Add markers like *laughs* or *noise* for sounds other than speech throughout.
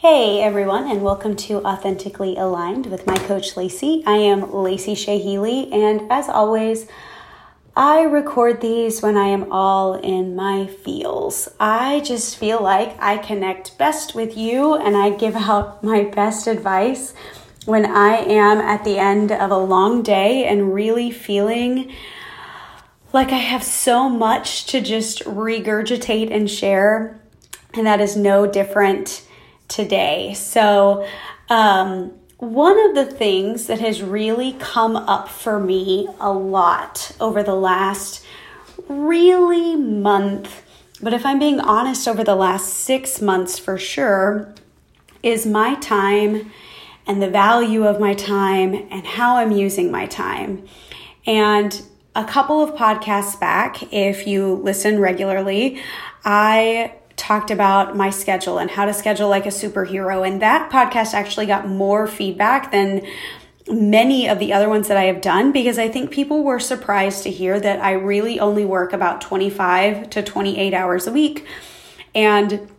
Hey everyone, and welcome to Authentically Aligned with my coach Lacey. I am Lacey Shea Healy, and as always, I record these when I am all in my feels. I just feel like I connect best with you and I give *laughs* out my best advice when I am at the end of a long day and really feeling like I have so much to just regurgitate and share. And that is no different today. So, um, one of the things that has really come up for me a lot over the last really month, but if I'm being honest, over the last six months for sure, is my time and the value of my time and how I'm using my time. And a couple of podcasts back, if you listen regularly, I talked about my schedule and how to schedule like a superhero. And that podcast actually got more feedback than many of the other ones that I have done because I think people were surprised to hear that I really only work about 25 to 28 hours a week. And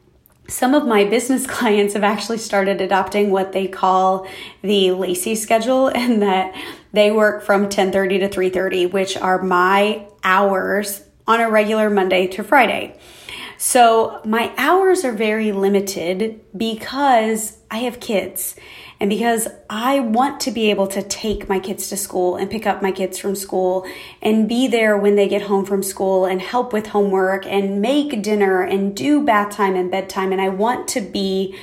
some of my business *laughs* clients have actually started adopting what they call the Lacey schedule *laughs* and that they work from 10:30 to 3:30 which are my hours on a regular Monday to Friday. So my hours are very limited because I have kids and because I want to be able to take my kids to school and pick up my kids from school and be there when they get home from school and help with homework and make dinner and do bath time and bedtime. And I want to be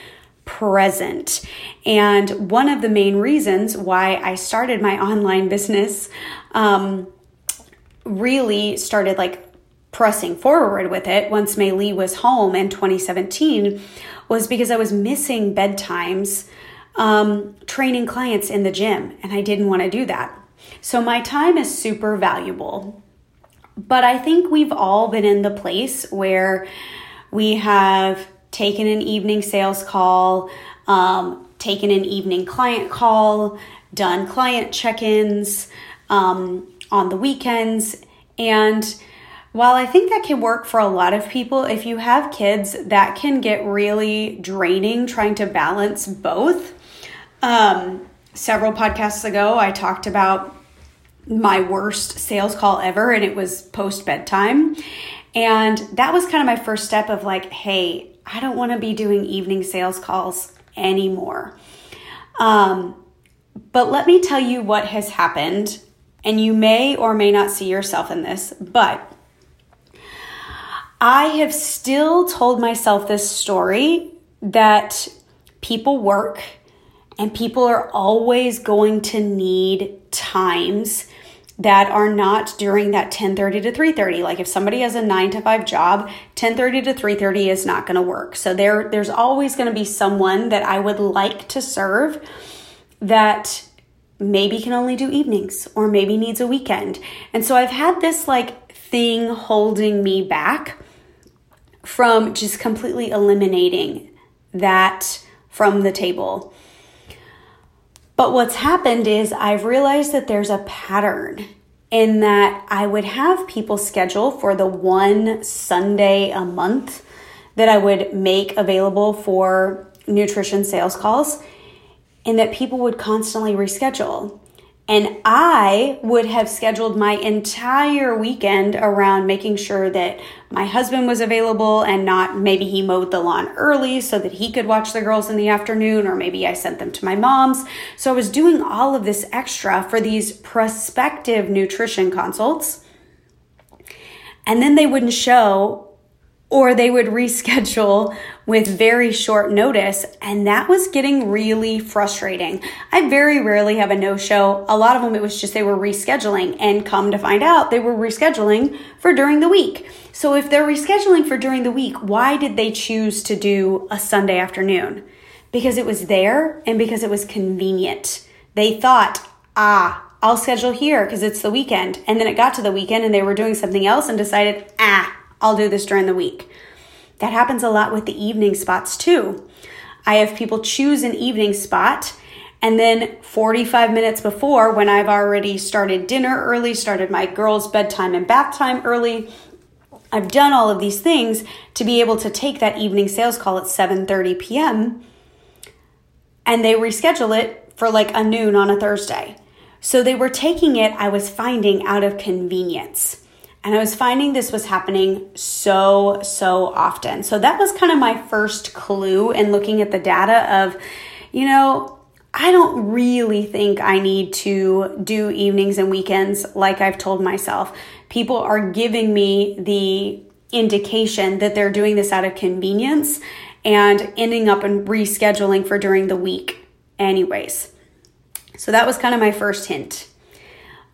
present. And one of the main reasons why I started my online business um, really started like pressing forward with it once Mei Lee was home in 2017 was because I was missing bedtimes um, training clients in the gym, and I didn't want to do that. So my time is super valuable. But I think we've all been in the place where we have taken an evening sales call, um, taken an evening client call, done client check ins um, on the weekends, and while I think that can work for a lot of people, if you have kids, that can get really draining trying to balance both. Um, several podcasts ago, I talked about my worst sales call ever, and it was post bedtime. And that was kind of my first step of like, hey, I don't want to be doing evening sales calls anymore. Um, but let me tell you what has happened, and you may or may not see yourself in this, but I have still told myself this story that people work and people are always going to need times that are not during that 10:30 to 3:30 like if somebody has a 9 to 5 job 10:30 to 3:30 is not going to work. So there there's always going to be someone that I would like to serve that maybe can only do evenings or maybe needs a weekend and so I've had this like thing holding me back from just completely eliminating that from the table. But what's happened is I've realized that there's a pattern in that I would have people schedule for the one Sunday a month that I would make available for nutrition sales calls, and that people would constantly reschedule. And I would have scheduled my entire weekend around making sure that my husband was available and not maybe he mowed the lawn early so that he could watch the girls in the afternoon, or maybe I sent them to my mom's. So I was doing all of this extra for these prospective nutrition consults. And then they wouldn't show or they would reschedule with very short notice. And that was getting really frustrating. I very rarely have a no show. A lot of them, it was just they were rescheduling and come to find out they were rescheduling for during the week. So if they're rescheduling for during the week, why did they choose to do a Sunday afternoon? Because it was there and because it was convenient. They thought, ah, I'll schedule here because it's the weekend. And then it got to the weekend and they were doing something else and decided, ah, I'll do this during the week. That happens a lot with the evening spots too. I have people choose an evening spot and then 45 minutes before, when I've already started dinner early, started my girls' bedtime and bath time early, I've done all of these things to be able to take that evening sales call at 7:30 p.m. and they reschedule it for like a noon on a Thursday. So they were taking it, I was finding, out of convenience. And I was finding this was happening so, so often. So that was kind of my first clue in looking at the data of, you know, I don't really think I need to do evenings and weekends like I've told myself. People are giving me the indication that they're doing this out of convenience and ending up and rescheduling for during the week, anyways. So that was kind of my first hint.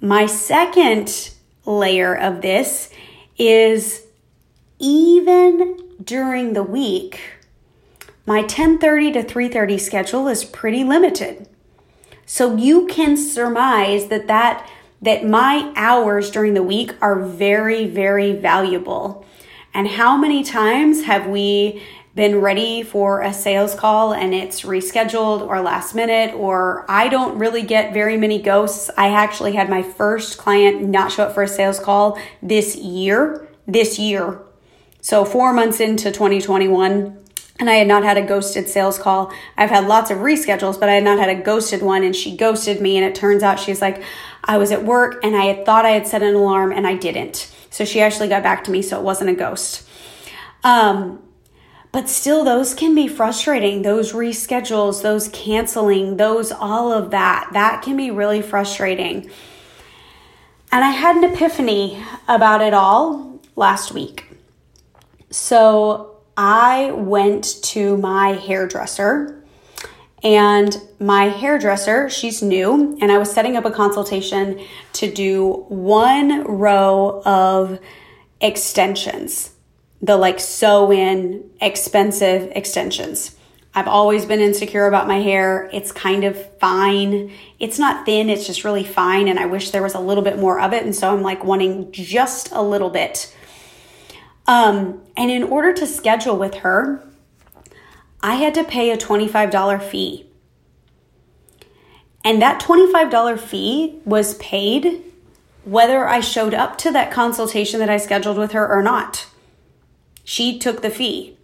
My second layer of this is even during the week, my 10:30 to 3:30 schedule is pretty limited. So you can surmise that that that my hours during the week are very very valuable. And how many times have we been ready for a sales call and it's rescheduled or last minute, or I don't really get very many ghosts. I actually had my first client not show up for a sales call this year. This year. So, four months into 2021, and I had not had a ghosted sales call. I've had lots of reschedules, but I had not had a ghosted one, and she ghosted me. And it turns out she's like, I was at work and I had thought I had set an alarm and I didn't. So she actually got back to me, so it wasn't a ghost. Um, but still, those can be frustrating. Those reschedules, those canceling, those all of that, that can be really frustrating. And I had an epiphany about it all last week. So I went to my hairdresser, and my hairdresser, she's new, and I was setting up a consultation to do one row of extensions the like sew in expensive extensions. I've always been insecure about my hair. It's kind of fine. It's not thin, it's just really fine. And I wish there was a little bit more of it. And so I'm like wanting just a little bit. Um, and in order to schedule with her, I had to pay a $25 fee. And that $25 fee was paid whether I showed up to that consultation that I scheduled with her or not. She took the fee.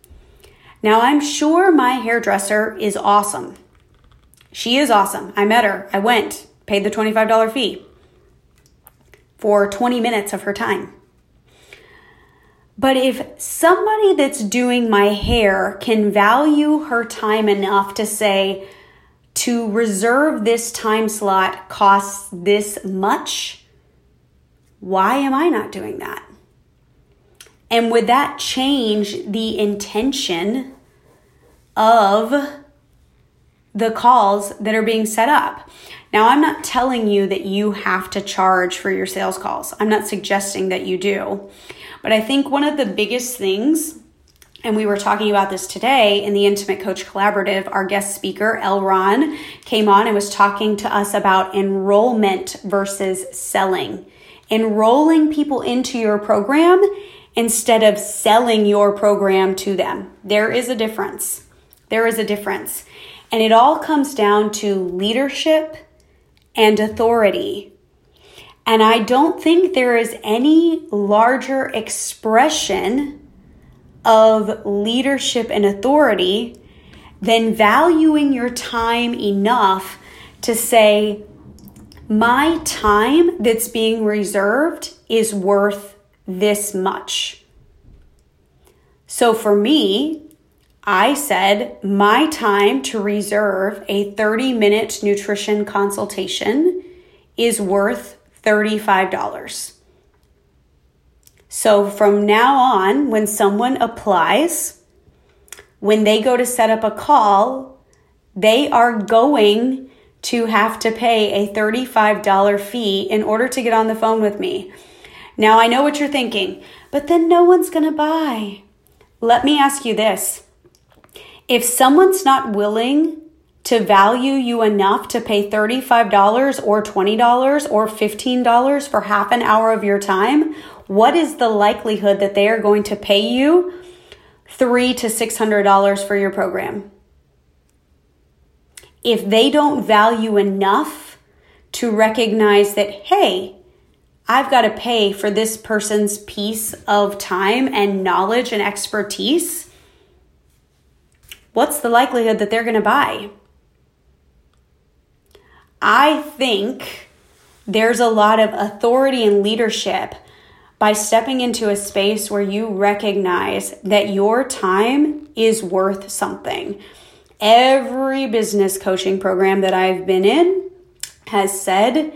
Now, I'm sure my hairdresser is awesome. She is awesome. I met her. I went, paid the $25 fee for 20 minutes of her time. But if somebody that's doing my hair can value her time enough to say, to reserve this time slot costs this much, why am I not doing that? And would that change the intention of the calls that are being set up? Now, I'm not telling you that you have to charge for your sales calls. I'm not suggesting that you do. But I think one of the biggest things, and we were talking about this today in the Intimate Coach Collaborative, our guest speaker, El Ron, came on and was talking to us about enrollment versus selling. Enrolling people into your program instead of selling your program to them. There is a difference. There is a difference. And it all comes down to leadership and authority. And I don't think there is any larger expression of leadership and authority than valuing your time enough to say, my time that's being reserved is worth this much. So for me, I said my time to reserve a 30 minute nutrition consultation is worth $35. So from now on, when someone applies, when they go to set up a call, they are going to have to pay a $35 fee in order to get on the phone with me. Now I know what you're thinking, but then no one's going to buy. Let me ask you this. If someone's not willing to value you enough to pay $35 or $20 or $15 for half an hour of your time, what is the likelihood that they are going to pay you three to $600 for your program? If they don't value enough to recognize that, hey, I've got to pay for this person's piece of time and knowledge and expertise, what's the likelihood that they're going to buy? I think there's a lot of authority and leadership by stepping into a space where you recognize that your time is worth something. Every business coaching program that I've been in has said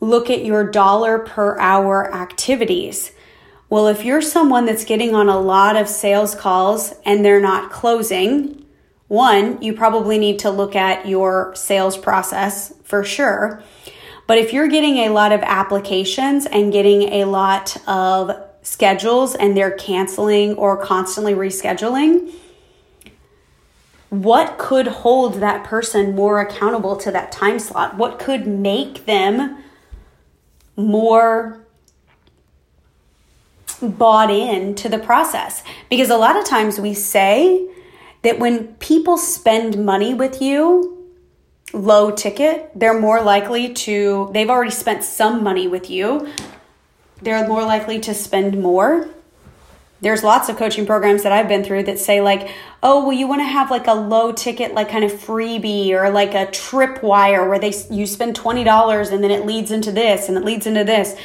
look at your dollar per hour activities. Well, if you're someone that's getting on a lot of sales calls and they're not closing, one, you probably need to look at your sales process for sure. But if you're getting a lot of applications and getting a lot of schedules and they're canceling or constantly rescheduling, what could hold that person more accountable to that time slot? What could make them more bought in to the process? Because a lot of times we say that when people spend money with you, low ticket, they're more likely to, they've already spent some money with you. They're more likely to spend more. There's lots of coaching programs that I've been through that say, like, oh, well, you want to have like a low ticket, like kind of freebie or like a tripwire where they you spend $20 and then it leads into this and it leads into this.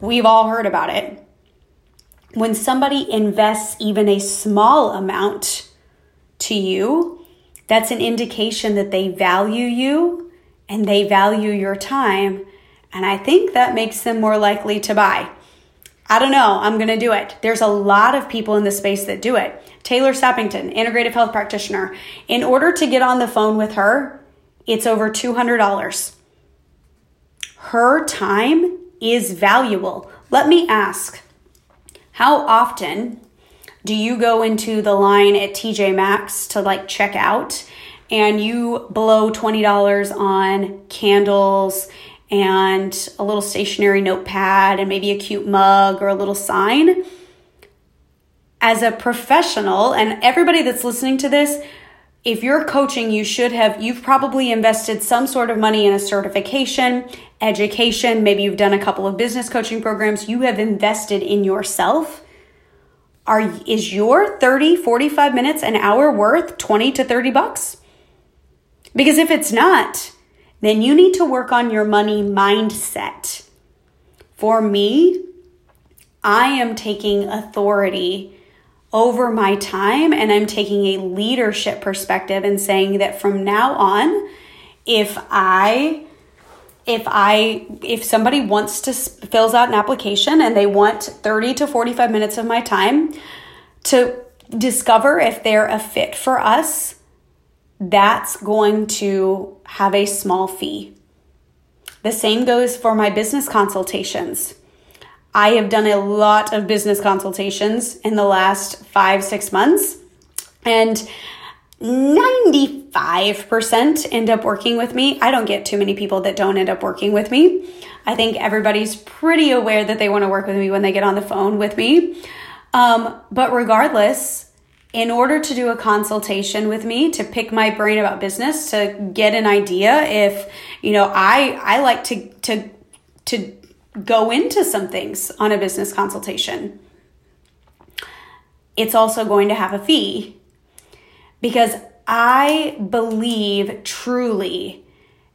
We've all heard about it. When somebody invests even a small amount to you, that's an indication that they value you and they value your time. And I think that makes them more likely to buy. I don't know. I'm going to do it. There's a lot of people in the space that do it. Taylor Sappington, integrative health practitioner. In order to get on the phone with her, it's over $200. Her time is valuable. Let me ask how often do you go into the line at TJ Maxx to like check out and you blow $20 on candles and a little stationary notepad and maybe a cute mug or a little sign? As a professional, and everybody that's listening to this, if you're coaching, you should have, you've probably invested some sort of money in a certification, education. Maybe you've done a couple of business coaching programs. You have invested in yourself are is your 30 45 minutes an hour worth 20 to 30 bucks because if it's not then you need to work on your money mindset. For me i am taking authority over my time and i'm taking a leadership perspective and saying that from now on if i if I if somebody wants to fills out an application and they want 30 to 45 minutes of my time to discover if they're a fit for us, that's going to have a small fee. The same goes for my business consultations. I have done a lot of business consultations in the last 5 6 months and 95% end up working with me. I don't get too many people that don't end up working with me. I think everybody's pretty aware that they want to work with me when they get on the phone with me. Um, but regardless, in order to do a consultation with me to pick my brain about business to get an idea if you know i i like to to to go into some things on a business consultation it's also going to have a fee because I believe truly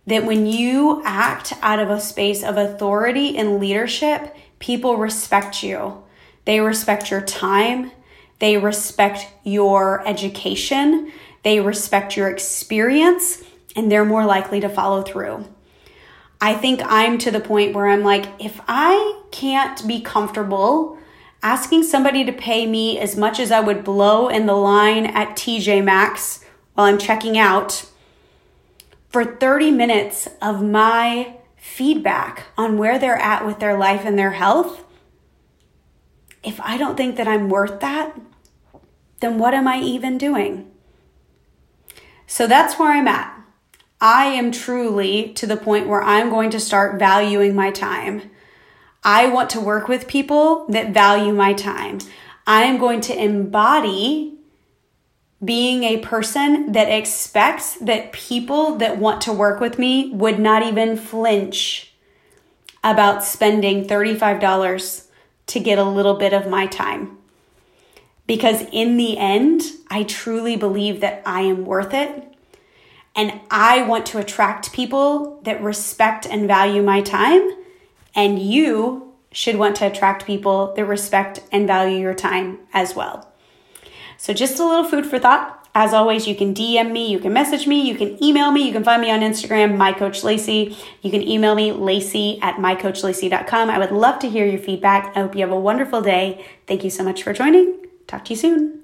that when you act out of a space of authority and leadership, people respect you. They respect your time, they respect your education, they respect your experience, and they're more likely to follow through. I think I'm to the point where I'm like, if I can't be comfortable asking somebody to pay me as much as I would blow in the line at TJ Maxx while I'm checking out for 30 minutes of my feedback on where they're at with their life and their health, if I don't think that I'm worth that, then what am I even doing? So that's where I'm at. I am truly to the point where I'm going to start valuing my time. I want to work with people that value my time. I am going to embody being a person that expects that people that want to work with me would not even flinch about spending $35 to get a little bit of my time. Because in the end, I truly believe that I am worth it. And I want to attract people that respect and value my time. And you should want to attract people that respect and value your time as well. So, just a little food for thought. As always, you can DM me, you can message me, you can email me, you can find me on Instagram, mycoachlacey. You can email me, lacey at mycoachlacey.com. I would love to hear your feedback. I hope you have a wonderful day. Thank you so much for joining. Talk to you soon.